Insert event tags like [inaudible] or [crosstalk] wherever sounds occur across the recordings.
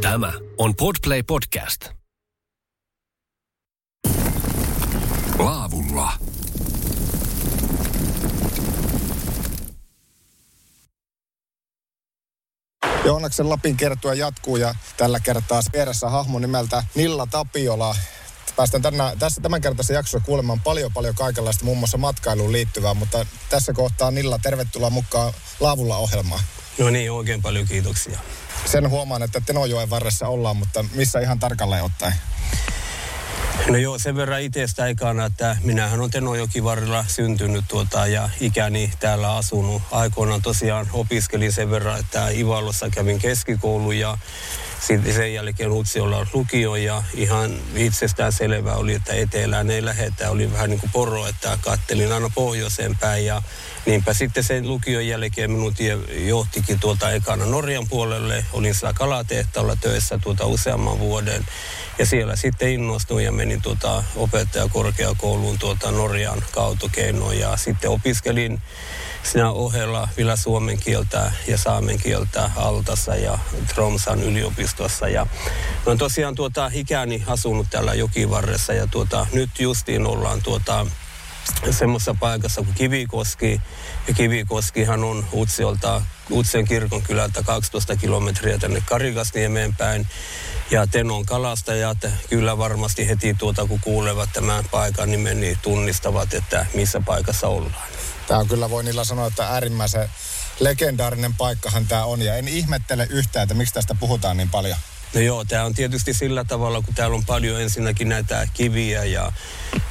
Tämä on Podplay Podcast. Laavulla. Joonaksen Lapin kertoa jatkuu ja tällä kertaa vieressä hahmo nimeltä Nilla Tapiola. Päästään tänä, tässä tämänkertaisessa jaksossa kuulemaan paljon paljon kaikenlaista muun muassa matkailuun liittyvää, mutta tässä kohtaa Nilla, tervetuloa mukaan Laavulla ohjelmaan. No niin, oikein paljon kiitoksia. Sen huomaan, että Tenojoen varressa ollaan, mutta missä ihan tarkalleen ottaen? No joo, sen verran itsestä aikana, että minähän on Tenojoki varrella syntynyt tuota, ja ikäni täällä asunut. Aikoinaan tosiaan opiskelin sen verran, että Ivalossa kävin keskikoulu ja sitten sen jälkeen Utsiolla lukio ja ihan itsestään selvää oli, että etelään ei lähetä. Oli vähän niin kuin poro, että kattelin aina pohjoiseen päin ja niinpä sitten sen lukion jälkeen minut johtikin tuota ekana Norjan puolelle. Olin siellä kalatehtaalla töissä tuota useamman vuoden ja siellä sitten innostuin ja menin tuota opettajakorkeakouluun tuota Norjan kautokeinoon ja sitten opiskelin siinä ohella vielä suomen kieltä ja saamen kieltä Altassa ja Tromsan yliopistossa. Ja olen tosiaan tuota ikäni asunut täällä jokivarressa ja tuota, nyt justiin ollaan tuota, semmoisessa paikassa kuin Kivikoski. Ja Kivikoskihan on Utsiolta, Utsien kirkon kylältä 12 kilometriä tänne Karikasniemeen päin. Ja Tenon kalastajat kyllä varmasti heti tuota, kun kuulevat tämän paikan nimen, niin tunnistavat, että missä paikassa ollaan. Tämä on kyllä, voi niillä sanoa, että äärimmäisen legendaarinen paikkahan tämä on. Ja en ihmettele yhtään, että miksi tästä puhutaan niin paljon. No joo, tämä on tietysti sillä tavalla, kun täällä on paljon ensinnäkin näitä kiviä ja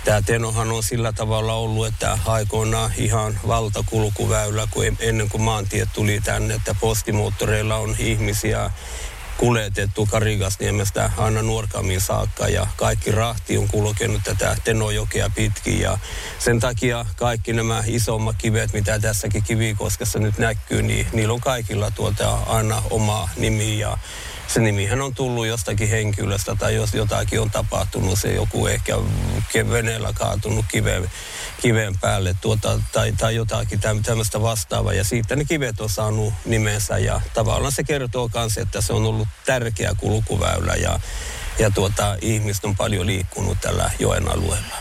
tämä Tenohan on sillä tavalla ollut, että aikoinaan ihan valtakulkuväylä, kun ennen kuin maantiet tuli tänne, että postimoottoreilla on ihmisiä kuljetettu Karigasniemestä aina Nuorkamiin saakka ja kaikki rahti on kulkenut tätä Tenojokea pitkin ja sen takia kaikki nämä isommat kivet, mitä tässäkin Kivikoskessa nyt näkyy, niin niillä on kaikilla tuota aina oma nimi ja se nimihän on tullut jostakin henkilöstä tai jos jotakin on tapahtunut, se joku ehkä veneellä kaatunut kiven, kiven päälle tuota, tai, tai jotakin tämmöistä vastaavaa. Ja siitä ne kivet on saanut nimensä ja tavallaan se kertoo myös, että se on ollut tärkeä kulkuväylä ja, ja tuota, ihmiset on paljon liikkunut tällä joen alueella.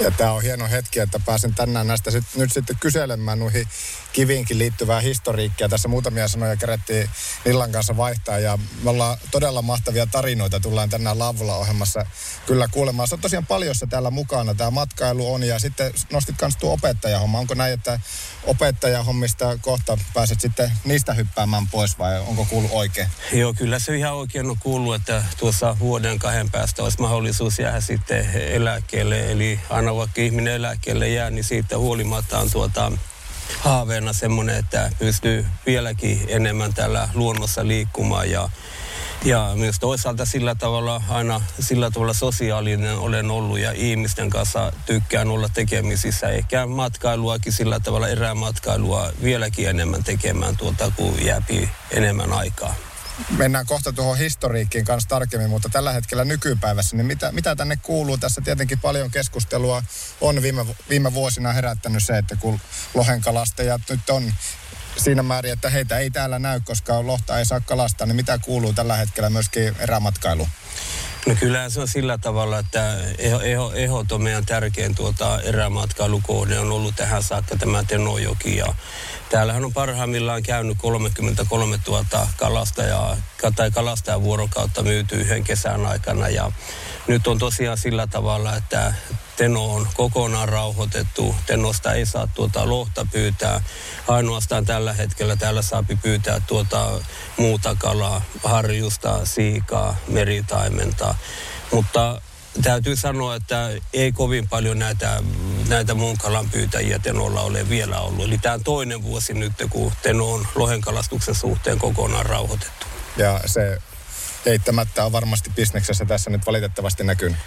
Ja tämä on hieno hetki, että pääsen tänään näistä sit, nyt sitten kyselemään noihin kiviinkin liittyvää historiikkia. Tässä muutamia sanoja kerättiin Nillan kanssa vaihtaa ja me ollaan todella mahtavia tarinoita. Tullaan tänään Laavulla ohjelmassa kyllä kuulemaan. Se on tosiaan paljossa täällä mukana. Tämä matkailu on ja sitten nostit myös tuo opettajahomma. Onko näin, että opettajahommista kohta pääset sitten niistä hyppäämään pois vai onko kuullut oikein? Joo, kyllä se ihan oikein on kuullut, että tuossa vuoden kahden päästä olisi mahdollisuus jäädä sitten eläkkeelle. Eli aina vaikka ihminen eläkkeelle jää, niin siitä huolimatta on tuota haaveena semmoinen, että pystyy vieläkin enemmän täällä luonnossa liikkumaan ja ja myös toisaalta sillä tavalla aina sillä tavalla sosiaalinen olen ollut ja ihmisten kanssa tykkään olla tekemisissä. Ehkä matkailuakin sillä tavalla erämatkailua vieläkin enemmän tekemään tuota, kun jääpi enemmän aikaa mennään kohta tuohon historiikkiin kanssa tarkemmin, mutta tällä hetkellä nykypäivässä, niin mitä, mitä tänne kuuluu? Tässä tietenkin paljon keskustelua on viime, viime vuosina herättänyt se, että kun lohenkalastajat nyt on siinä määrin, että heitä ei täällä näy, koska lohta ei saa kalastaa, niin mitä kuuluu tällä hetkellä myöskin erämatkailu? No kyllä se on sillä tavalla, että eho, eho, ehot on meidän tärkein tuota erämatkailukohde on ollut tähän saakka tämä Tenojoki ja täällähän on parhaimmillaan käynyt 33 000 kalastajaa tai kalastajavuorokautta myyty yhden kesän aikana ja nyt on tosiaan sillä tavalla, että Teno on kokonaan rauhoitettu. Tenosta ei saa tuota lohta pyytää. Ainoastaan tällä hetkellä täällä saapi pyytää tuota muuta kalaa, harjusta, siikaa, meritaimenta. Mutta täytyy sanoa, että ei kovin paljon näitä, näitä muun kalan pyytäjiä Tenolla ole vielä ollut. Eli tämä on toinen vuosi nyt, kun Teno on lohenkalastuksen suhteen kokonaan rauhoitettu. Ja se eittämättä on varmasti bisneksessä tässä nyt valitettavasti näkynyt.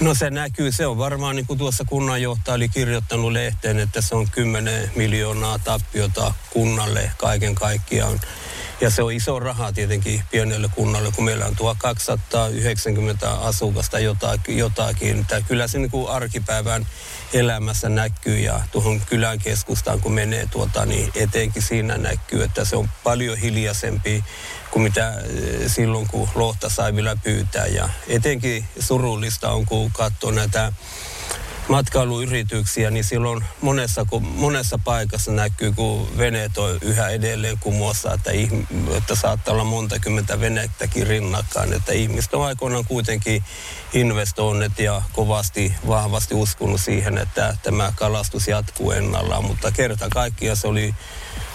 No se näkyy. Se on varmaan niin kuin tuossa kunnanjohtaja oli kirjoittanut lehteen, että se on 10 miljoonaa tappiota kunnalle kaiken kaikkiaan. Ja se on iso raha tietenkin pienelle kunnalle, kun meillä on 1290 asukasta jotakin. jotakin. Tämä kyllä se niin arkipäivän elämässä näkyy ja tuohon kylän keskustaan kun menee tuota, niin etenkin siinä näkyy, että se on paljon hiljaisempi kuin mitä silloin, kun lohta sai vielä pyytää. Ja etenkin surullista on, kun katsoo näitä matkailuyrityksiä, niin silloin monessa, kun, monessa paikassa näkyy, kun veneet on yhä edelleen kumossa, että, että saattaa olla monta kymmentä venettäkin rinnakkain. Että ihmiset on aikoinaan kuitenkin investoinnit ja kovasti, vahvasti uskonut siihen, että tämä kalastus jatkuu ennallaan, mutta kerta kaikkiaan se oli,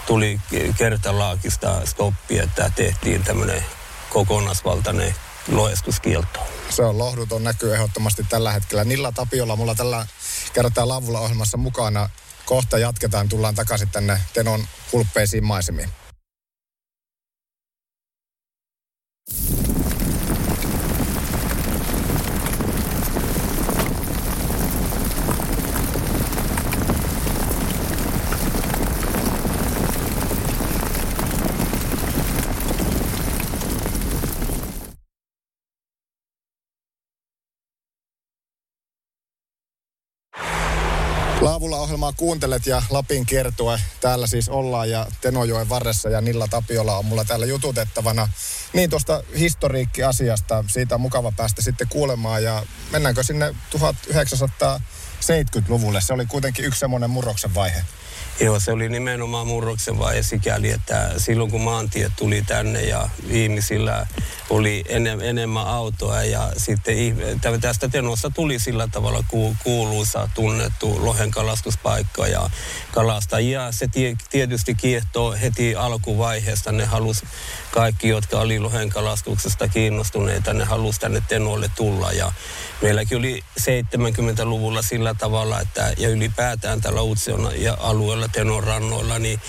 tuli kertalaakista stoppi, että tehtiin tämmöinen kokonaisvaltainen loestuskieltoon. Se on lohduton näkyy ehdottomasti tällä hetkellä. Nilla Tapiolla mulla tällä kertaa Lavulla ohjelmassa mukana. Kohta jatketaan, tullaan takaisin tänne Tenon hulppeisiin maisemiin. Laavulla ohjelmaa kuuntelet ja Lapin kiertue. Täällä siis ollaan ja Tenojoen varressa ja Nilla Tapiola on mulla täällä jututettavana. Niin tuosta historiikkiasiasta, siitä on mukava päästä sitten kuulemaan ja mennäänkö sinne 1970-luvulle? Se oli kuitenkin yksi semmoinen murroksen vaihe. Joo, se oli nimenomaan murroksen vaihe sikäli, että silloin kun maantiet tuli tänne ja ihmisillä oli enem, enemmän autoa ja sitten tästä Tenossa tuli sillä tavalla kuuluisa, tunnettu lohen kalastuspaikka ja kalastajia. Se tietysti kiehtoo heti alkuvaiheesta. Ne halusi kaikki, jotka oli lohen kalastuksesta kiinnostuneita, ne halusi tänne Tenolle tulla ja meilläkin oli 70-luvulla sillä tavalla, että ja ylipäätään tällä Utsion ja alueella Tenon rannoilla, niin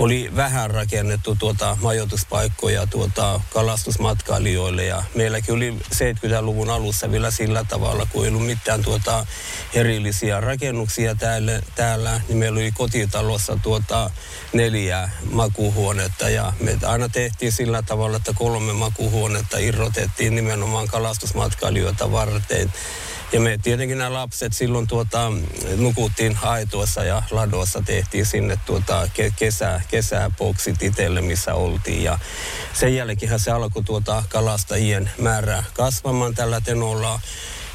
oli vähän rakennettu tuota majoituspaikkoja tuota kalastusmatkailijoille ja meilläkin oli 70-luvun alussa vielä sillä tavalla, kun ei ollut mitään tuota erillisiä rakennuksia täällä, täällä niin meillä oli kotitalossa tuota neljä makuhuonetta ja me aina tehtiin sillä tavalla, että kolme makuhuonetta irrotettiin nimenomaan kalastusmatkailijoita varten. Ja me tietenkin nämä lapset silloin tuota, nukuttiin aitoissa ja ladoissa tehtiin sinne tuota kesä, kesäboksit itselle, missä oltiin. Ja sen jälkeen se alkoi tuota kalastajien määrä kasvamaan tällä tenolla.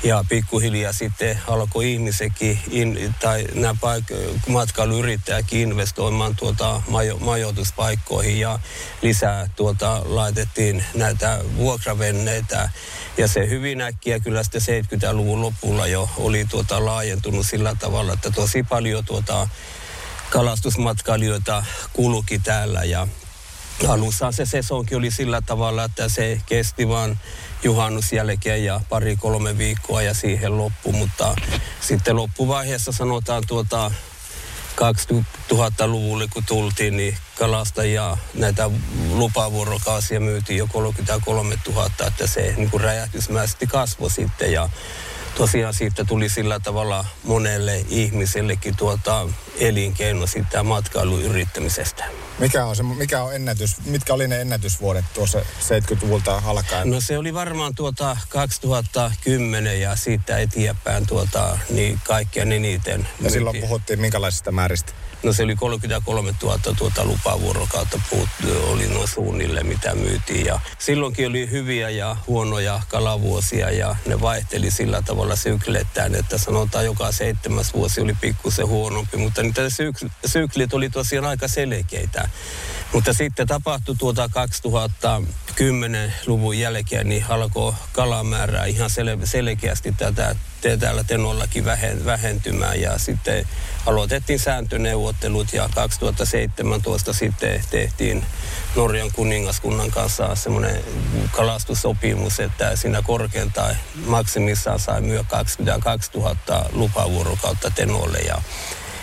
Ja pikkuhiljaa sitten alkoi ihmisekin, in, tai nämä paik- matkailuyrittäjäkin investoimaan tuota majo- majoituspaikkoihin ja lisää tuota laitettiin näitä vuokravenneitä. Ja se hyvin äkkiä kyllä sitten 70-luvun lopulla jo oli tuota laajentunut sillä tavalla, että tosi paljon tuota kalastusmatkailijoita kulki täällä ja alussa se sesonki oli sillä tavalla, että se kesti vaan juhannus jälkeen ja pari-kolme viikkoa ja siihen loppu, mutta sitten loppuvaiheessa sanotaan tuota 2000-luvulle kun tultiin, niin kalastajia näitä lupavuorokausia myytiin jo 33 000, että se niin räjähdysmäisesti kasvoi sitten ja tosiaan siitä tuli sillä tavalla monelle ihmisellekin tuota elinkeino siitä matkailuyrittämisestä. Mikä on, se, mikä on ennätys, mitkä oli ne ennätysvuodet tuossa 70-luvulta alkaen? No se oli varmaan tuota 2010 ja siitä eteenpäin tuota, niin kaikkien eniten. Ja silloin puhuttiin minkälaisista määristä? No se oli 33 000 tuota lupavuorokautta puut, oli noin suunnille, mitä myytiin. Ja silloinkin oli hyviä ja huonoja kalavuosia ja ne vaihteli sillä tavalla syklettään, että sanotaan joka seitsemäs vuosi oli pikkusen huonompi. Mutta niitä syk- syklit oli tosiaan aika selkeitä. Mutta sitten tapahtui tuota 2010-luvun jälkeen, niin alkoi kalamäärää ihan sel- selkeästi tätä täällä Tenollakin vähentymään. Ja sitten aloitettiin sääntöneuvottelut ja 2017 sitten tehtiin Norjan kuningaskunnan kanssa semmoinen kalastussopimus, että siinä korkeintaan maksimissaan sai myö 22 000 lupavuorokautta Tenolle ja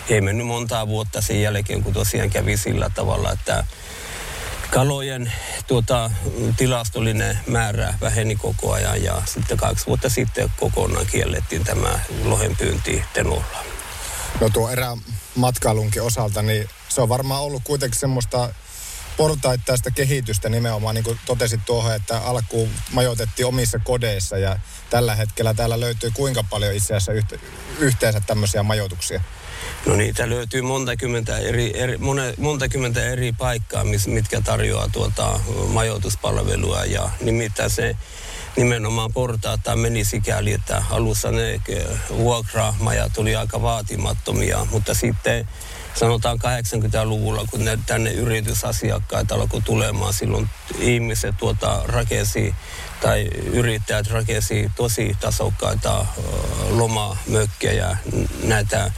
ei mennyt montaa vuotta sen jälkeen, kun tosiaan kävi sillä tavalla, että kalojen tuota, tilastollinen määrä väheni koko ajan ja sitten kaksi vuotta sitten kokonaan kiellettiin tämä lohenpyynti Tenolla. No tuo erä matkailunkin osalta, niin se on varmaan ollut kuitenkin semmoista portaittaista kehitystä nimenomaan, niin kuin totesit tuohon, että alkuun majoitettiin omissa kodeissa ja tällä hetkellä täällä löytyy kuinka paljon itse asiassa yhte, yhteensä tämmöisiä majoituksia? No niitä löytyy monta kymmentä eri, eri, monta kymmentä eri paikkaa, mis, mitkä tarjoaa tuota majoituspalvelua ja nimittäin se nimenomaan portaata meni sikäli, että alussa ne vuokramajat tuli aika vaatimattomia, mutta sitten sanotaan 80-luvulla, kun ne, tänne yritysasiakkaita alkoi tulemaan, silloin ihmiset tuota rakensi tai yrittäjät rakensi tosi tasokkaita lomamökkejä, näitä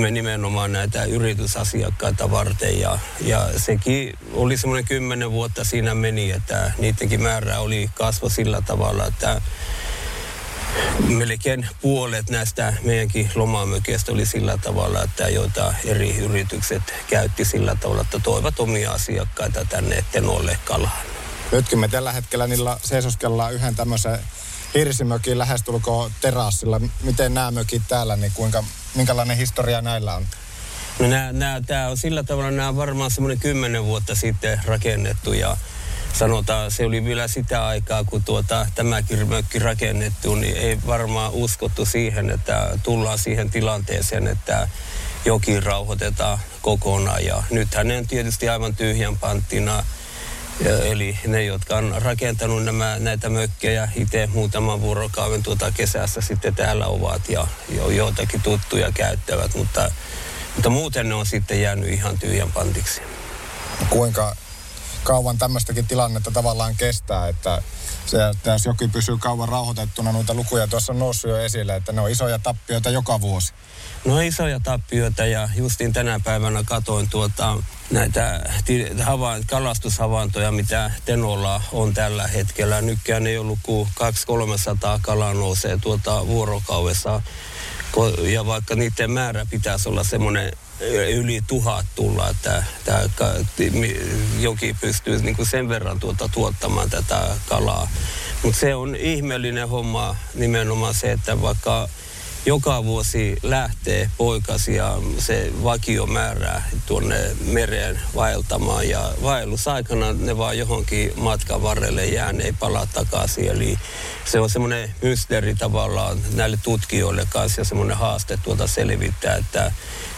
nimenomaan näitä yritysasiakkaita varten. Ja, ja sekin oli semmoinen kymmenen vuotta siinä meni, että niidenkin määrä oli kasvo sillä tavalla, että melkein puolet näistä meidänkin lomamökeistä oli sillä tavalla, että joita eri yritykset käytti sillä tavalla, että toivat omia asiakkaita tänne Tenolle kalaan. Nytkin me tällä hetkellä niillä seisoskellaan yhden tämmöisen hirsimökin lähestulkoon terassilla. Miten nämä mökit täällä, niin kuinka, minkälainen historia näillä on? No nämä, nämä, tämä on sillä tavalla, nämä on varmaan semmoinen kymmenen vuotta sitten rakennettu ja sanotaan, se oli vielä sitä aikaa, kun tuota, tämäkin mökki rakennettu, niin ei varmaan uskottu siihen, että tullaan siihen tilanteeseen, että joki rauhoitetaan kokonaan. Ja nythän ne on tietysti aivan tyhjän panttina. Eli ne, jotka on rakentanut nämä, näitä mökkejä itse muutaman vuorokauden tuota kesässä sitten täällä ovat ja jo, joitakin tuttuja käyttävät, mutta, mutta muuten ne on sitten jäänyt ihan tyhjän pantiksi. Kuinka kauan tämmöistäkin tilannetta tavallaan kestää, että se, että jos jokin pysyy kauan rauhoitettuna, noita lukuja tuossa on noussut jo esille, että ne on isoja tappioita joka vuosi. No isoja tappioita ja justin tänä päivänä katoin tuota, näitä havain, kalastushavaintoja, mitä Tenolla on tällä hetkellä. Nytkään ei ollut kuin 200-300 kalaa nousee tuota vuorokaudessa. Ja vaikka niiden määrä pitäisi olla semmoinen yli tuhat tulla, että tämä joki pystyy niin kuin sen verran tuota, tuottamaan tätä kalaa. Mutta se on ihmeellinen homma nimenomaan se, että vaikka joka vuosi lähtee poikas ja se vakio määrää tuonne mereen vaeltamaan. Ja vaellusaikana ne vaan johonkin matkan varrelle jää, ne ei palaa takaisin. Eli se on semmoinen mysteeri tavallaan näille tutkijoille kanssa ja semmoinen haaste tuota selvittää, että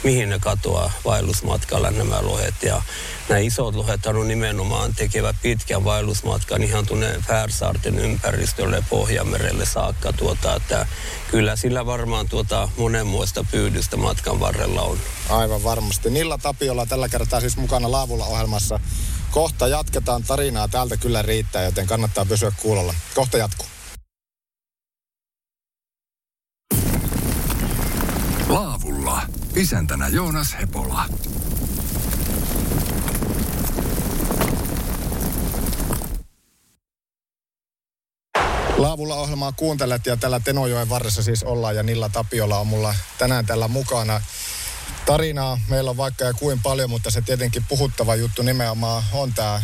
mihin ne katoaa vaellusmatkalla nämä lohet. Ja nämä isot lohet on nimenomaan tekevät pitkän vaellusmatkan ihan tuonne Färsaarten ympäristölle Pohjanmerelle saakka. Tuota, että kyllä sillä varmaan tuota monenmoista pyydystä matkan varrella on. Aivan varmasti. Nilla Tapiolla tällä kertaa siis mukana Laavulla ohjelmassa. Kohta jatketaan tarinaa. Täältä kyllä riittää, joten kannattaa pysyä kuulolla. Kohta jatkuu. Isäntänä Joonas Hepola. Laavulla ohjelmaa kuuntelet ja tällä Tenojoen varressa siis ollaan ja Nilla Tapiola on mulla tänään tällä mukana. Tarinaa meillä on vaikka ja kuin paljon, mutta se tietenkin puhuttava juttu nimenomaan on tämä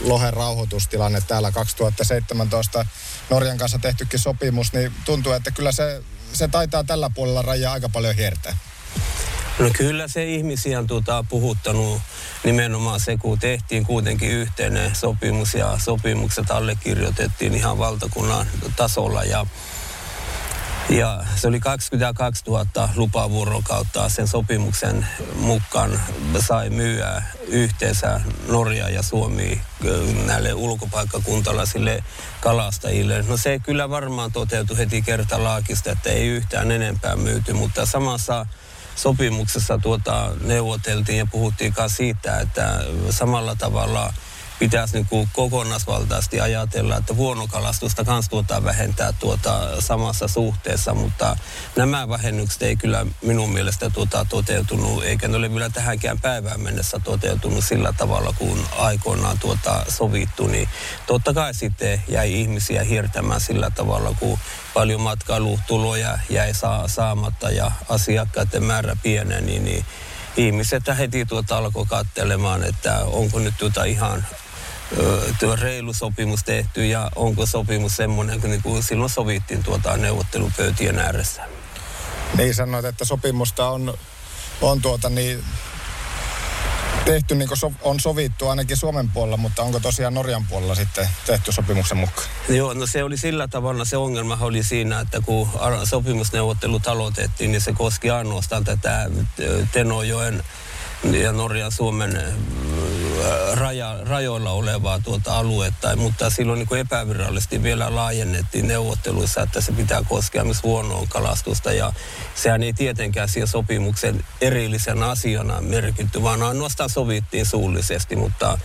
lohen rauhoitustilanne täällä 2017 Norjan kanssa tehtykin sopimus, niin tuntuu, että kyllä se, se taitaa tällä puolella rajaa aika paljon hiertää. No kyllä se ihmisiä on tuota, puhuttanut nimenomaan se, kun tehtiin kuitenkin yhteinen sopimus ja sopimukset allekirjoitettiin ihan valtakunnan tasolla ja ja se oli 22 000 lupavuorokautta sen sopimuksen mukaan sai myyä yhteensä Norja ja Suomi näille ulkopaikkakuntalaisille kalastajille. No se kyllä varmaan toteutui heti kertalaakista, että ei yhtään enempää myyty, mutta samassa sopimuksessa tuota neuvoteltiin ja puhuttiin siitä, että samalla tavalla – pitäisi niin kuin kokonaisvaltaisesti ajatella, että vuonokalastusta kanssa tuota vähentää tuota samassa suhteessa, mutta nämä vähennykset ei kyllä minun mielestä tuota toteutunut, eikä ne ole vielä tähänkään päivään mennessä toteutunut sillä tavalla, kun aikoinaan tuota sovittu, niin totta kai sitten jäi ihmisiä hiertämään sillä tavalla, kun paljon matkailutuloja jäi saa, saamatta ja asiakkaiden määrä pieneni, niin ihmiset heti tuota alkoi katselemaan, että onko nyt tuota ihan tuo reilu sopimus tehty ja onko sopimus semmoinen, kun niin kuin silloin sovittiin tuota neuvottelupöytien ääressä. Niin sanoit, että sopimusta on, on tuota niin tehty niin kuin so, on sovittu ainakin Suomen puolella, mutta onko tosiaan Norjan puolella sitten tehty sopimuksen mukaan? Joo, no se oli sillä tavalla, se ongelma oli siinä, että kun sopimusneuvottelut aloitettiin, niin se koski ainoastaan tätä Tenojoen ja Norjan Suomen äh, raja, rajoilla olevaa tuota aluetta, mutta silloin niin epävirallisesti vielä laajennettiin neuvotteluissa, että se pitää koskea myös huonoa kalastusta. Ja sehän ei tietenkään siihen sopimuksen erillisen asiana merkitty, vaan ainoastaan sovittiin suullisesti, mutta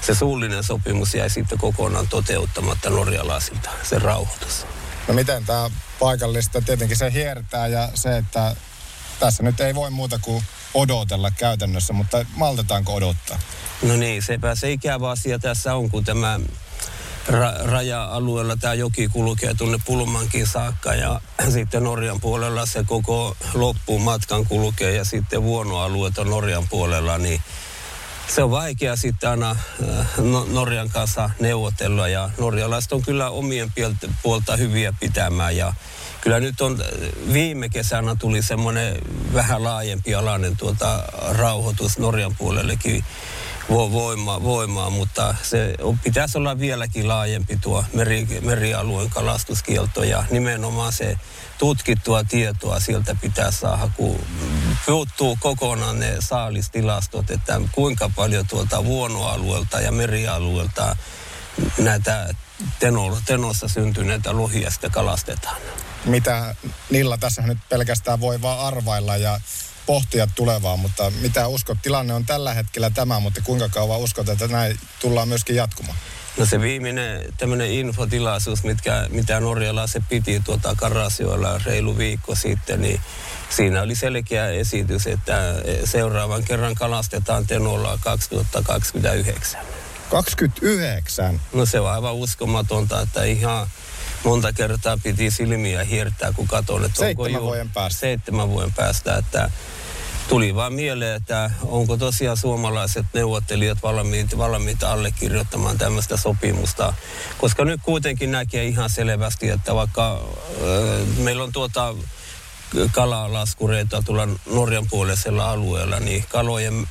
se suullinen sopimus jäi sitten kokonaan toteuttamatta norjalaisilta, se rauhoitus. No miten tämä paikallista, tietenkin se hiertää ja se, että tässä nyt ei voi muuta kuin odotella käytännössä, mutta maltetaanko odottaa? No niin, sepä se ikävä asia tässä on, kun tämä ra- raja-alueella tämä joki kulkee tuonne Pulmankin saakka ja [clears throat] sitten Norjan puolella se koko loppuun matkan kulkee ja sitten vuonoalueet on Norjan puolella, niin se on vaikea sitten aina äh, no, Norjan kanssa neuvotella ja norjalaiset on kyllä omien puolta hyviä pitämään ja kyllä nyt on viime kesänä tuli semmoinen vähän laajempi alainen tuota rauhoitus Norjan puolellekin voimaa, voimaa mutta se on, pitäisi olla vieläkin laajempi tuo meri, merialueen kalastuskielto ja nimenomaan se tutkittua tietoa sieltä pitää saada, kun puuttuu kokonaan ne saalistilastot, että kuinka paljon tuolta vuonoalueelta ja merialueelta näitä tenossa syntyneitä lohia sitten kalastetaan. Mitä Nilla tässä nyt pelkästään voi vaan arvailla ja pohtia tulevaa, mutta mitä uskot, tilanne on tällä hetkellä tämä, mutta kuinka kauan uskot, että näin tullaan myöskin jatkumaan? No se viimeinen tämmöinen infotilaisuus, mitkä, mitä Norjalla se piti tuota Karasioilla reilu viikko sitten, niin siinä oli selkeä esitys, että seuraavan kerran kalastetaan Tenolla 2029. 29? No se on aivan uskomatonta, että ihan monta kertaa piti silmiä hiertää, kun katsoin, että seitsemän onko vuoden päästä. Seitsemän vuoden päästä, että tuli vaan mieleen, että onko tosiaan suomalaiset neuvottelijat valmiita, valmiita allekirjoittamaan tämmöistä sopimusta. Koska nyt kuitenkin näkee ihan selvästi, että vaikka äh, meillä on tuota kalalaskureita tuolla Norjan puoleisella alueella, niin kalojen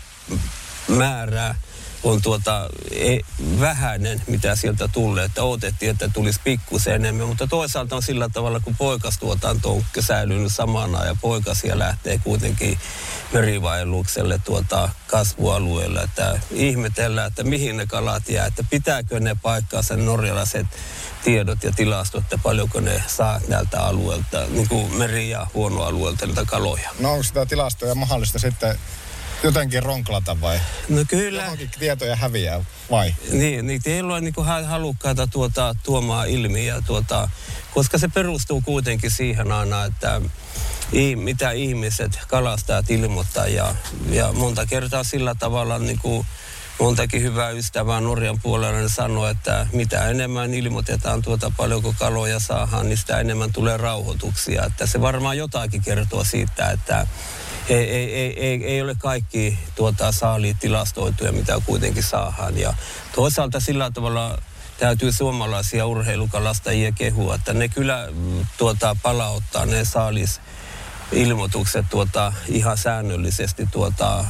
määrää on tuota, ei, vähäinen, mitä sieltä tulee. Että odotettiin, että tulisi pikkusen enemmän, mutta toisaalta on sillä tavalla, kun poikastuotanto on säilynyt samana ja poikasia lähtee kuitenkin merivaellukselle tuota kasvualueelle, että ihmetellään, että mihin ne kalat jää, että pitääkö ne paikkaa sen norjalaiset tiedot ja tilastot, että paljonko ne saa näiltä alueelta, niin kuin meri- ja huonoalueelta niitä kaloja. No onko sitä tilastoja mahdollista sitten jotenkin ronklata vai? No kyllä. Johonkin tietoja häviää vai? Niin, niin teillä on niin halukkaita tuota, tuomaan ilmi ja tuota, koska se perustuu kuitenkin siihen aina, että mitä ihmiset, kalastajat ilmoittaa ja, ja monta kertaa sillä tavalla niin kuin montakin hyvää ystävää Norjan puolella niin sanoo, että mitä enemmän ilmoitetaan tuota paljonko kaloja saadaan, niin sitä enemmän tulee rauhoituksia. Että se varmaan jotakin kertoo siitä, että ei, ei, ei, ei, ei ole kaikki tuota, saaliit tilastoituja, mitä kuitenkin saadaan. Ja toisaalta sillä tavalla täytyy suomalaisia urheilukalastajia kehua, että ne kyllä mm, tuota, palauttaa ne saalis ilmoitukset tuota, ihan säännöllisesti tuota,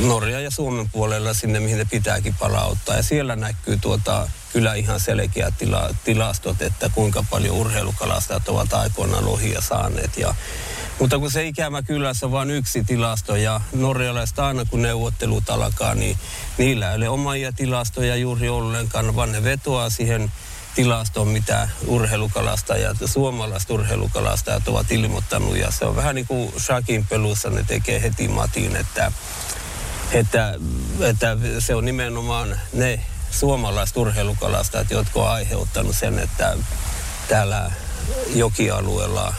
Norja ja Suomen puolella sinne, mihin ne pitääkin palauttaa. Ja siellä näkyy tuota, kyllä ihan selkeät tila, tilastot, että kuinka paljon urheilukalastajat ovat aikoinaan lohia saaneet. Ja mutta kun se ikävä kyllä se on vain yksi tilasto ja norjalaiset aina kun neuvottelut alkaa, niin niillä ei ole omia tilastoja juuri ollenkaan, vaan ne vetoaa siihen tilastoon, mitä urheilukalastajat ja suomalaiset urheilukalastajat ovat ilmoittanut. Ja se on vähän niin kuin Shakin pelussa, ne tekee heti matin, että, että, että se on nimenomaan ne suomalaiset urheilukalastajat, jotka on aiheuttanut sen, että täällä jokialueella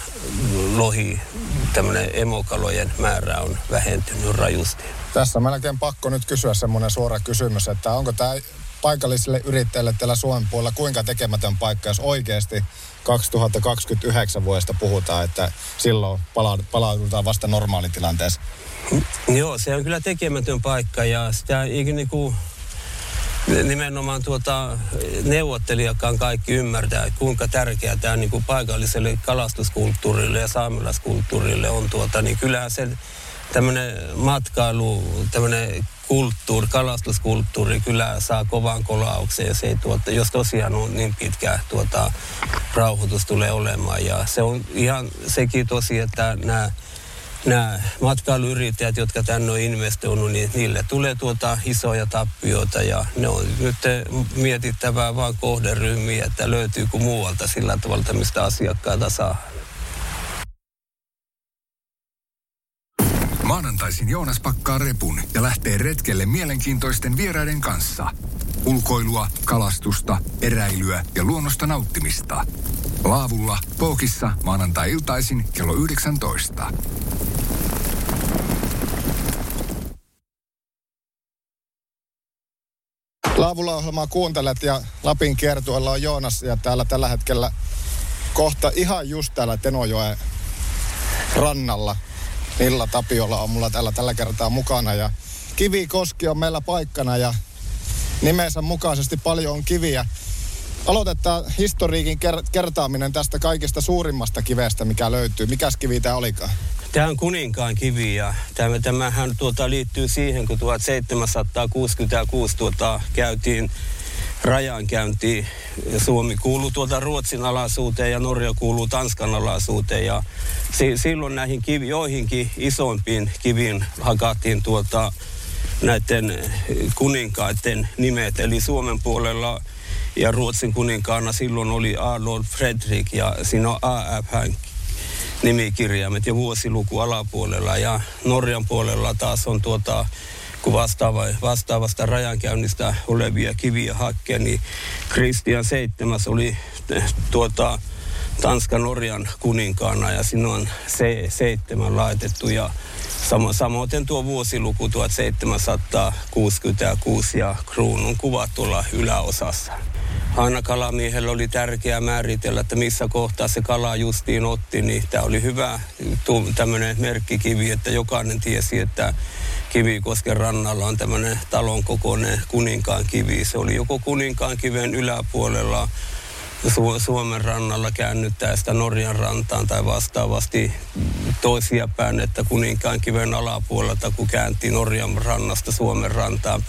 lohi, tämmöinen emokalojen määrä on vähentynyt rajusti. Tässä on melkein pakko nyt kysyä semmoinen suora kysymys, että onko tämä paikallisille yrittäjille täällä Suomen puolella kuinka tekemätön paikka, jos oikeasti 2029 vuodesta puhutaan, että silloin pala- palaudutaan vasta normaalitilanteessa? Joo, se on kyllä tekemätön paikka ja sitä ei niin kuin nimenomaan tuota, neuvottelijakaan kaikki ymmärtää, että kuinka tärkeää tämä niin kuin paikalliselle kalastuskulttuurille ja saamelaiskulttuurille on. Tuota, niin kyllähän se tämmöinen matkailu, tämmöinen kulttuuri, kalastuskulttuuri kyllä saa kovan kolauksen se ei tuota, jos tosiaan on niin pitkä tuota, rauhoitus tulee olemaan. Ja se on ihan sekin tosi, että nämä nämä matkailuyrittäjät, jotka tänne on investoinut, niin niille tulee tuota isoja tappioita ja ne on nyt mietittävää vaan kohderyhmiä, että löytyykö muualta sillä tavalla, mistä asiakkaita saa. Maanantaisin Joonas pakkaa repun ja lähtee retkelle mielenkiintoisten vieraiden kanssa. Ulkoilua, kalastusta, eräilyä ja luonnosta nauttimista. Laavulla, Pookissa, maanantai-iltaisin kello 19. Laavulla ohjelmaa kuuntelet ja Lapin kiertueella on Joonas ja täällä tällä hetkellä kohta ihan just täällä Tenojoen rannalla. Milla Tapiola on mulla täällä tällä kertaa mukana ja Kivikoski on meillä paikkana ja nimensä mukaisesti paljon on kiviä. Aloitetaan historiikin kertaaminen tästä kaikista suurimmasta kivestä, mikä löytyy. Mikäs kivi tämä olikaan? Tämä on kuninkaan kivi ja tämä, tämähän tuota, liittyy siihen, kun 1766 tuota, käytiin rajankäynti. Suomi kuuluu tuota Ruotsin alaisuuteen ja Norja kuuluu Tanskan alaisuuteen. Ja si- silloin näihin kivi, joihinkin isompiin kiviin hakattiin tuota, näiden kuninkaiden nimet. Eli Suomen puolella ja Ruotsin kuninkaana silloin oli Adolf Fredrik ja siinä on AF nimikirjaimet ja vuosiluku alapuolella. Ja Norjan puolella taas on tuota, kun vastaava, vastaavasta rajankäynnistä olevia kiviä hakkeen, niin Kristian seitsemäs oli tuota, Tanska-Norjan kuninkaana ja siinä on se, seitsemän laitettu ja Samo, samoin tuo vuosiluku 1766 ja kruunun kuva tuolla yläosassa. Aina kalamiehellä oli tärkeää määritellä, että missä kohtaa se kala justiin otti, niin tämä oli hyvä tämmöinen merkkikivi, että jokainen tiesi, että Kivikosken rannalla on tämmöinen talon kokoinen kuninkaan kivi. Se oli joko kuninkaan kiven yläpuolella Su- Suomen rannalla käännyttää sitä Norjan rantaan tai vastaavasti toisia päin, että kuninkaan kiven alapuolelta, kun käänti Norjan rannasta Suomen rantaan,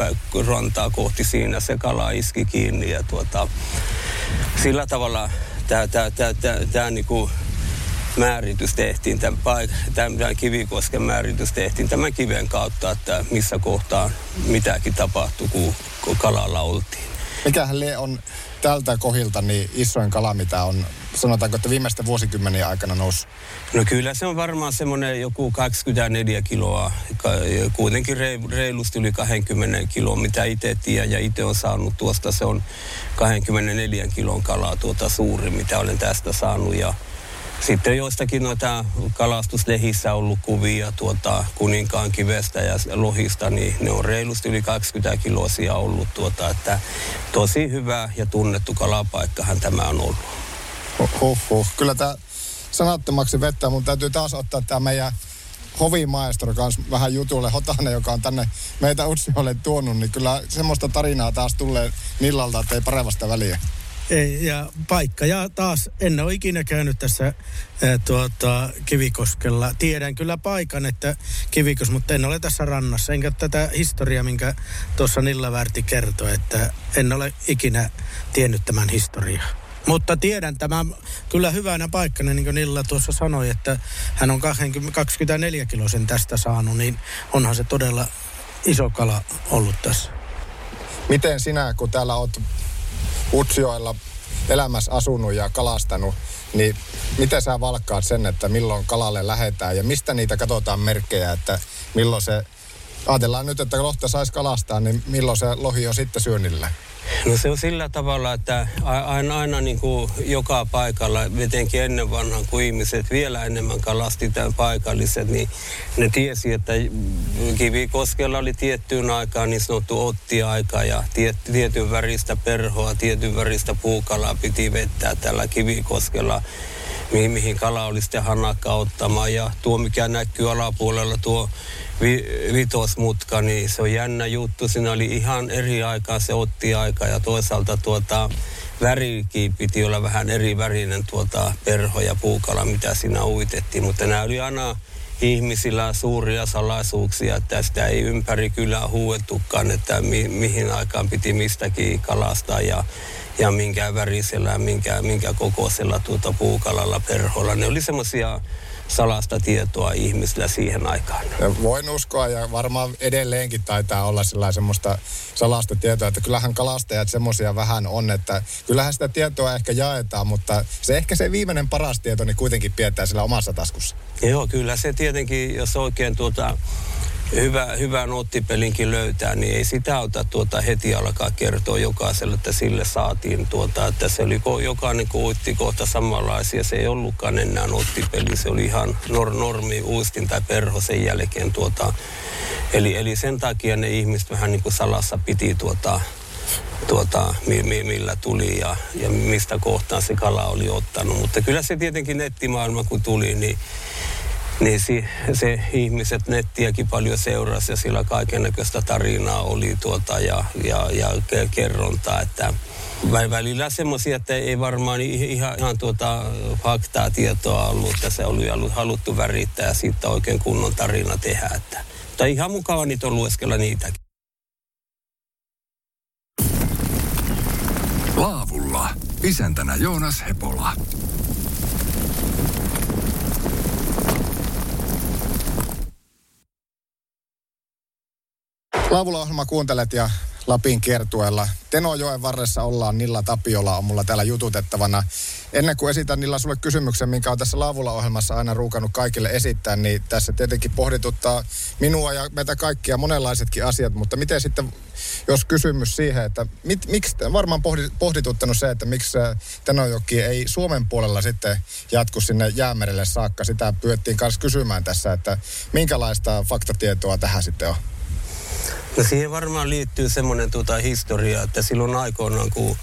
rantaa kohti siinä, se kala iski kiinni ja tuota, sillä tavalla tämä niinku määritys tehtiin, tämän, tämän Kivikosken määritys tehtiin tämän kiven kautta, että missä kohtaa mitäkin tapahtui, kun, kun kalalla oltiin. Mikähän on tältä kohilta niin isoin kala, mitä on, sanotaanko, että viimeisten vuosikymmenen aikana nousi? No kyllä se on varmaan semmoinen joku 24 kiloa, kuitenkin reilusti yli 20 kiloa, mitä itse tiedän ja itse on saanut tuosta, se on 24 kilon kalaa tuota suuri, mitä olen tästä saanut ja sitten joistakin noita kalastuslehissä ollut kuvia tuota kuninkaan kivestä ja lohista, niin ne on reilusti yli 20 kiloisia ollut tuota, että tosi hyvä ja tunnettu kalapaikkahan tämä on ollut. Huh, huh. Kyllä tämä sanattomaksi vettä, mutta täytyy taas ottaa tämä meidän hovimaestro kanssa vähän jutulle Hotane, joka on tänne meitä Utsiolle tuonut, niin kyllä semmoista tarinaa taas tulee Nillalta, että ei paremmasta väliä. Ei, ja paikka. Ja taas en ole ikinä käynyt tässä ää, tuota, Kivikoskella. Tiedän kyllä paikan, että Kivikos, mutta en ole tässä rannassa. Enkä tätä historiaa, minkä tuossa Nilla Värti kertoi, että en ole ikinä tiennyt tämän historiaa. Mutta tiedän tämän kyllä hyvänä paikkana, niin kuin Nilla tuossa sanoi, että hän on 20, 24 kilosen tästä saanut, niin onhan se todella iso kala ollut tässä. Miten sinä, kun täällä olet Utsjoella elämässä asunut ja kalastanut, niin miten sä valkkaat sen, että milloin kalalle lähetään ja mistä niitä katsotaan merkkejä, että milloin se, ajatellaan nyt, että lohta saisi kalastaa, niin milloin se lohi on sitten syönnillä? No se on sillä tavalla, että aina, aina niin kuin joka paikalla, etenkin ennen vanhan, kun ihmiset vielä enemmän kalasti tämän paikalliset, niin ne tiesi, että Kivikoskella oli tiettyyn aikaan niin sanottu ottiaika ja tiet, tietyn väristä perhoa, tietyn väristä puukalaa piti vettää tällä Kivikoskella mihin, mihin kala oli sitten hanakka ottamaan. Ja tuo, mikä näkyy alapuolella, tuo vi, vitosmutka, niin se on jännä juttu. Siinä oli ihan eri aikaa, se otti aika ja toisaalta tuota, värikin piti olla vähän eri värinen tuota perho ja puukala, mitä siinä uitettiin. Mutta nämä oli aina ihmisillä suuria salaisuuksia, että sitä ei ympäri kyllä huuettukaan, että mi, mihin aikaan piti mistäkin kalastaa ja, ja minkä värisellä, minkä, minkä kokoisella tuota puukalalla perholla. Ne oli semmoisia salasta tietoa ihmisillä siihen aikaan. Voin uskoa ja varmaan edelleenkin taitaa olla sellaista semmoista salasta tietoa, että kyllähän kalastajat semmoisia vähän on, että kyllähän sitä tietoa ehkä jaetaan, mutta se ehkä se viimeinen paras tieto niin kuitenkin pidetään sillä omassa taskussa. Joo, kyllä se tietenkin, jos oikein tuota hyvä, hyvän ottipelinkin löytää, niin ei sitä ota tuota heti alkaa kertoa jokaiselle, että sille saatiin tuota, että se oli jokainen koitti kohta samanlaisia. Se ei ollutkaan enää ottipeli, se oli ihan nor, normi uistin tai perho sen jälkeen tuota. Eli, eli sen takia ne ihmiset vähän niin kuin salassa piti tuota, tuota, mi, mi, millä tuli ja, ja mistä kohtaan se kala oli ottanut. Mutta kyllä se tietenkin nettimaailma kun tuli, niin niin se, se ihmiset nettiäkin paljon seurasi ja sillä kaiken näköistä tarinaa oli tuota ja, ja, ja kerrontaa, että välillä semmoisia, että ei varmaan ihan, ihan tuota faktaa tietoa ollut, että se oli haluttu värittää ja siitä oikein kunnon tarina tehdä. Että, mutta ihan mukava niitä on lueskella niitäkin. Laavulla. Isäntänä Joonas Hepola. Laavulla ohjelma kuuntelet ja Lapin kiertueella. Tenojoen varressa ollaan, Nilla Tapiola on mulla täällä jututettavana. Ennen kuin esitän Nilla sulle kysymyksen, minkä on tässä Laavulla ohjelmassa aina ruukannut kaikille esittää, niin tässä tietenkin pohdituttaa minua ja meitä kaikkia monenlaisetkin asiat, mutta miten sitten, jos kysymys siihen, että mit, miksi, varmaan pohdituttanut se, että miksi Tenojoki ei Suomen puolella sitten jatku sinne jäämerelle saakka, sitä pyöttiin kanssa kysymään tässä, että minkälaista faktatietoa tähän sitten on? No siihen varmaan liittyy semmoinen tuota historia, että silloin aikoinaan kun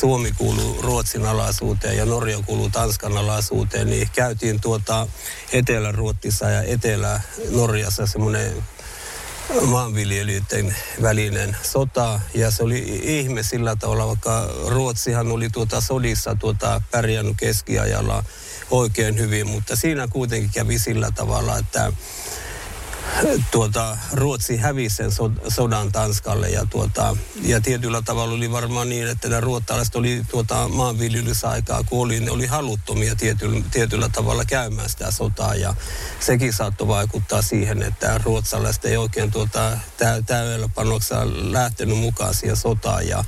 Suomi kuuluu Ruotsin alaisuuteen ja Norja kuuluu Tanskan alaisuuteen, niin käytiin tuota Etelä-Ruotsissa ja Etelä-Norjassa semmoinen maanviljelijöiden välinen sota. Ja se oli ihme sillä tavalla, vaikka Ruotsihan oli tuota sodissa tuota pärjännyt keskiajalla oikein hyvin, mutta siinä kuitenkin kävi sillä tavalla, että tuota, Ruotsi hävisi sen sodan Tanskalle ja, tuota, ja tietyllä tavalla oli varmaan niin, että nämä ruottalaiset oli tuota, maanviljelysaikaa, kun oli, ne oli haluttomia tietyllä, tietyllä tavalla käymään sitä sotaa ja sekin saattoi vaikuttaa siihen, että ruotsalaiset ei oikein tuota, täydellä panoksella lähtenyt mukaan siihen sotaan ja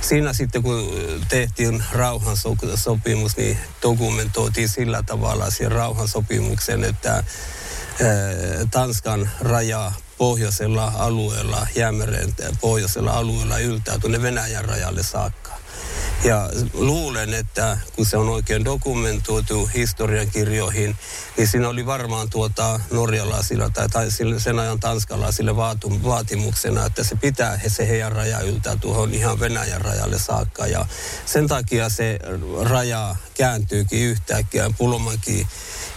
siinä sitten kun tehtiin rauhansopimus, niin dokumentoitiin sillä tavalla siihen rauhansopimuksen, että Tanskan raja pohjoisella alueella, Jäämeren pohjoisella alueella yltää tuonne Venäjän rajalle saakka. Ja luulen, että kun se on oikein dokumentoitu historiankirjoihin, niin siinä oli varmaan tuota norjalaisilla tai, tai sen ajan tanskalaisille vaatu, vaatimuksena, että se pitää se heidän raja yltää tuohon ihan Venäjän rajalle saakka. Ja sen takia se raja kääntyykin yhtäkkiä Pulomankin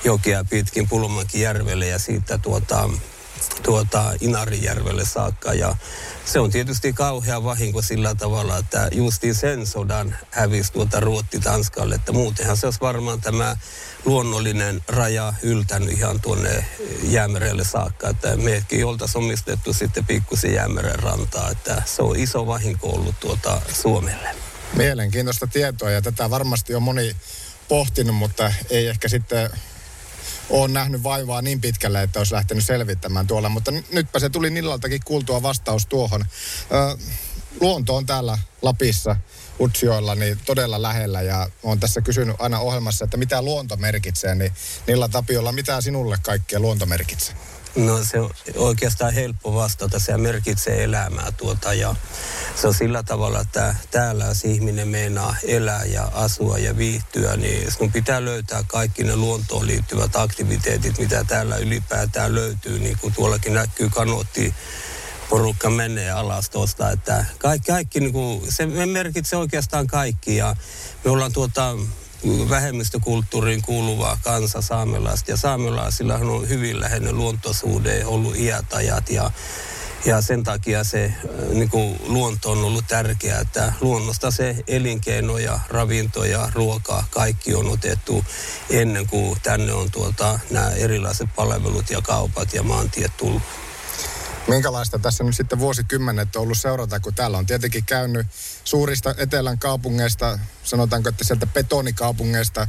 jokea pitkin Pulmankin järvelle ja siitä tuota, tuota Inarijärvelle saakka. Ja se on tietysti kauhea vahinko sillä tavalla, että justiin sen sodan hävisi tuota Ruotti Tanskalle, että muutenhan se olisi varmaan tämä luonnollinen raja yltänyt ihan tuonne jäämerelle saakka, että meidätkin oltaisiin omistettu sitten pikkusen jäämeren rantaa, että se on iso vahinko ollut tuota Suomelle. Mielenkiintoista tietoa ja tätä varmasti on moni pohtinut, mutta ei ehkä sitten ole nähnyt vaivaa niin pitkälle, että olisi lähtenyt selvittämään tuolla. Mutta nytpä se tuli Nillaltakin kuultua vastaus tuohon. Ö, luonto on täällä Lapissa, Utsioilla, niin todella lähellä. Ja olen tässä kysynyt aina ohjelmassa, että mitä luonto merkitsee. Niin Nilla Tapiolla, mitä sinulle kaikkea luonto merkitsee? No se on oikeastaan helppo vastata. Se merkitsee elämää tuota ja se on sillä tavalla, että täällä jos ihminen meinaa elää ja asua ja viihtyä, niin sun pitää löytää kaikki ne luontoon liittyvät aktiviteetit, mitä täällä ylipäätään löytyy. Niin kuin tuollakin näkyy kanotti porukka menee alas tuosta, että kaikki, kaikki niin kuin, se merkitsee oikeastaan kaikki ja me ollaan tuota vähemmistökulttuuriin kuuluvaa kansa saamelaista. Ja saamelaisillahan on hyvin läheinen luontosuhde ollut iät ajat. Ja, Ja sen takia se äh, niin kuin luonto on ollut tärkeää, että luonnosta se elinkeino ja ravinto ja ruoka, kaikki on otettu ennen kuin tänne on tuota, nämä erilaiset palvelut ja kaupat ja maantiet tullut. Minkälaista tässä nyt sitten vuosikymmenet on ollut seurata, kun täällä on tietenkin käynyt suurista etelän kaupungeista, sanotaanko, että sieltä betonikaupungeista,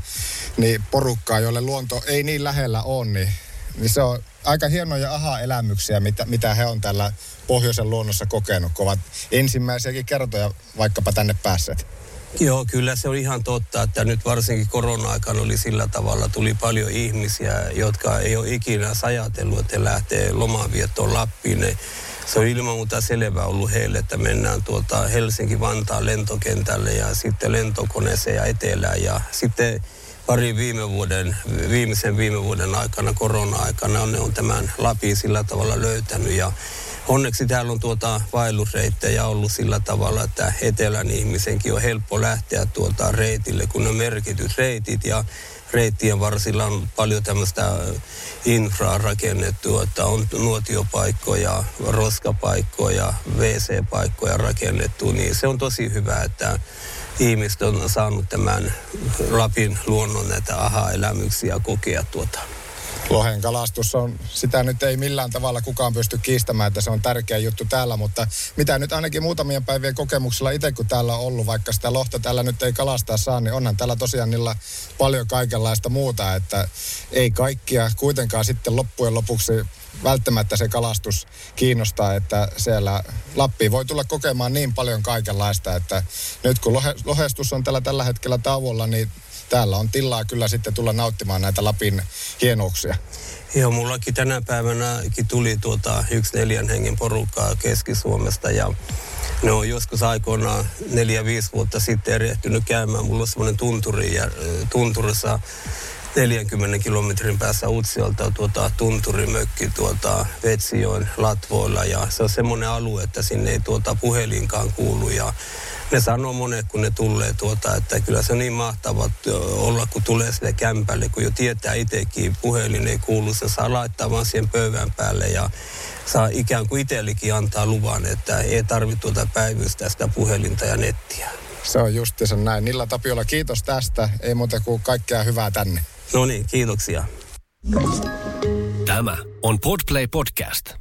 niin porukkaa, joille luonto ei niin lähellä ole, niin, niin se on aika hienoja aha-elämyksiä, mitä, mitä he on tällä pohjoisen luonnossa kokenut, kun ovat ensimmäisiäkin kertoja vaikkapa tänne päässeet. Joo, kyllä se on ihan totta, että nyt varsinkin korona-aikana oli sillä tavalla, tuli paljon ihmisiä, jotka ei ole ikinä ajatellut, että lähtee lomaanviettoon Lappiin. Ne, se on ilman muuta selvä ollut heille, että mennään tuota Helsinki-Vantaan lentokentälle ja sitten lentokoneeseen ja etelään ja sitten pari viime vuoden, viimeisen viime vuoden aikana, korona-aikana, ne on tämän Lapin sillä tavalla löytänyt ja onneksi täällä on tuota vaellusreittejä ollut sillä tavalla, että etelän ihmisenkin on helppo lähteä tuota reitille, kun on merkityt reitit ja reittien varsilla on paljon tämmöistä infraa rakennettu, että on nuotiopaikkoja, roskapaikkoja, WC-paikkoja rakennettu, niin se on tosi hyvä, että ihmiset on saanut tämän Lapin luonnon näitä aha-elämyksiä kokea tuota. Lohen kalastus on, sitä nyt ei millään tavalla kukaan pysty kiistämään, että se on tärkeä juttu täällä, mutta mitä nyt ainakin muutamien päivien kokemuksella itse kun täällä on ollut, vaikka sitä lohta täällä nyt ei kalastaa saa, niin onhan täällä tosiaan niillä paljon kaikenlaista muuta, että ei kaikkia kuitenkaan sitten loppujen lopuksi välttämättä se kalastus kiinnostaa, että siellä Lappi voi tulla kokemaan niin paljon kaikenlaista, että nyt kun lohe, lohestus on tällä tällä hetkellä tauolla, niin täällä on tilaa kyllä sitten tulla nauttimaan näitä Lapin hienouksia. Joo, mullakin tänä päivänä tuli tuota yksi neljän hengen porukkaa Keski-Suomesta ja ne on joskus aikoinaan neljä, viisi vuotta sitten erehtynyt käymään. Mulla on semmoinen tunturi ja tunturissa 40 kilometrin päässä Utsiolta tuota, tunturimökki tuota, Vetsijoen latvoilla ja se on semmoinen alue, että sinne ei tuota, puhelinkaan kuulu ja ne sanoo monet, kun ne tulee tuota, että kyllä se on niin mahtava olla, kun tulee sille kämpälle, kun jo tietää itsekin, puhelin ei kuulu, se saa laittaa vaan siihen pöydän päälle ja saa ikään kuin itsellekin antaa luvan, että ei tarvitse tuota päivystä sitä puhelinta ja nettiä. Se on justiinsa näin. Nilla Tapiola, kiitos tästä. Ei muuta kuin kaikkea hyvää tänne. No niin, kiitoksia. Tämä on Podplay Podcast.